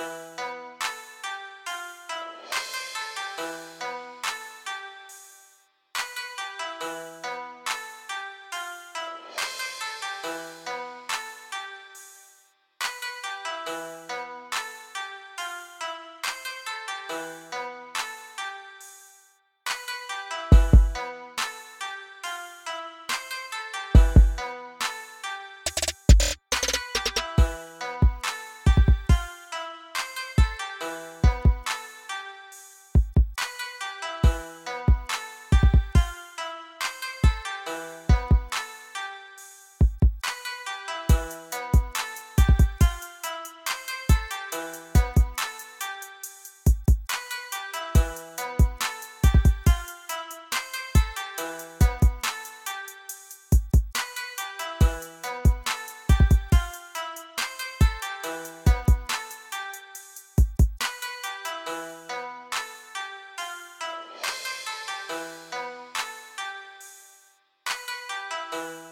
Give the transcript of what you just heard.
Bye. Thank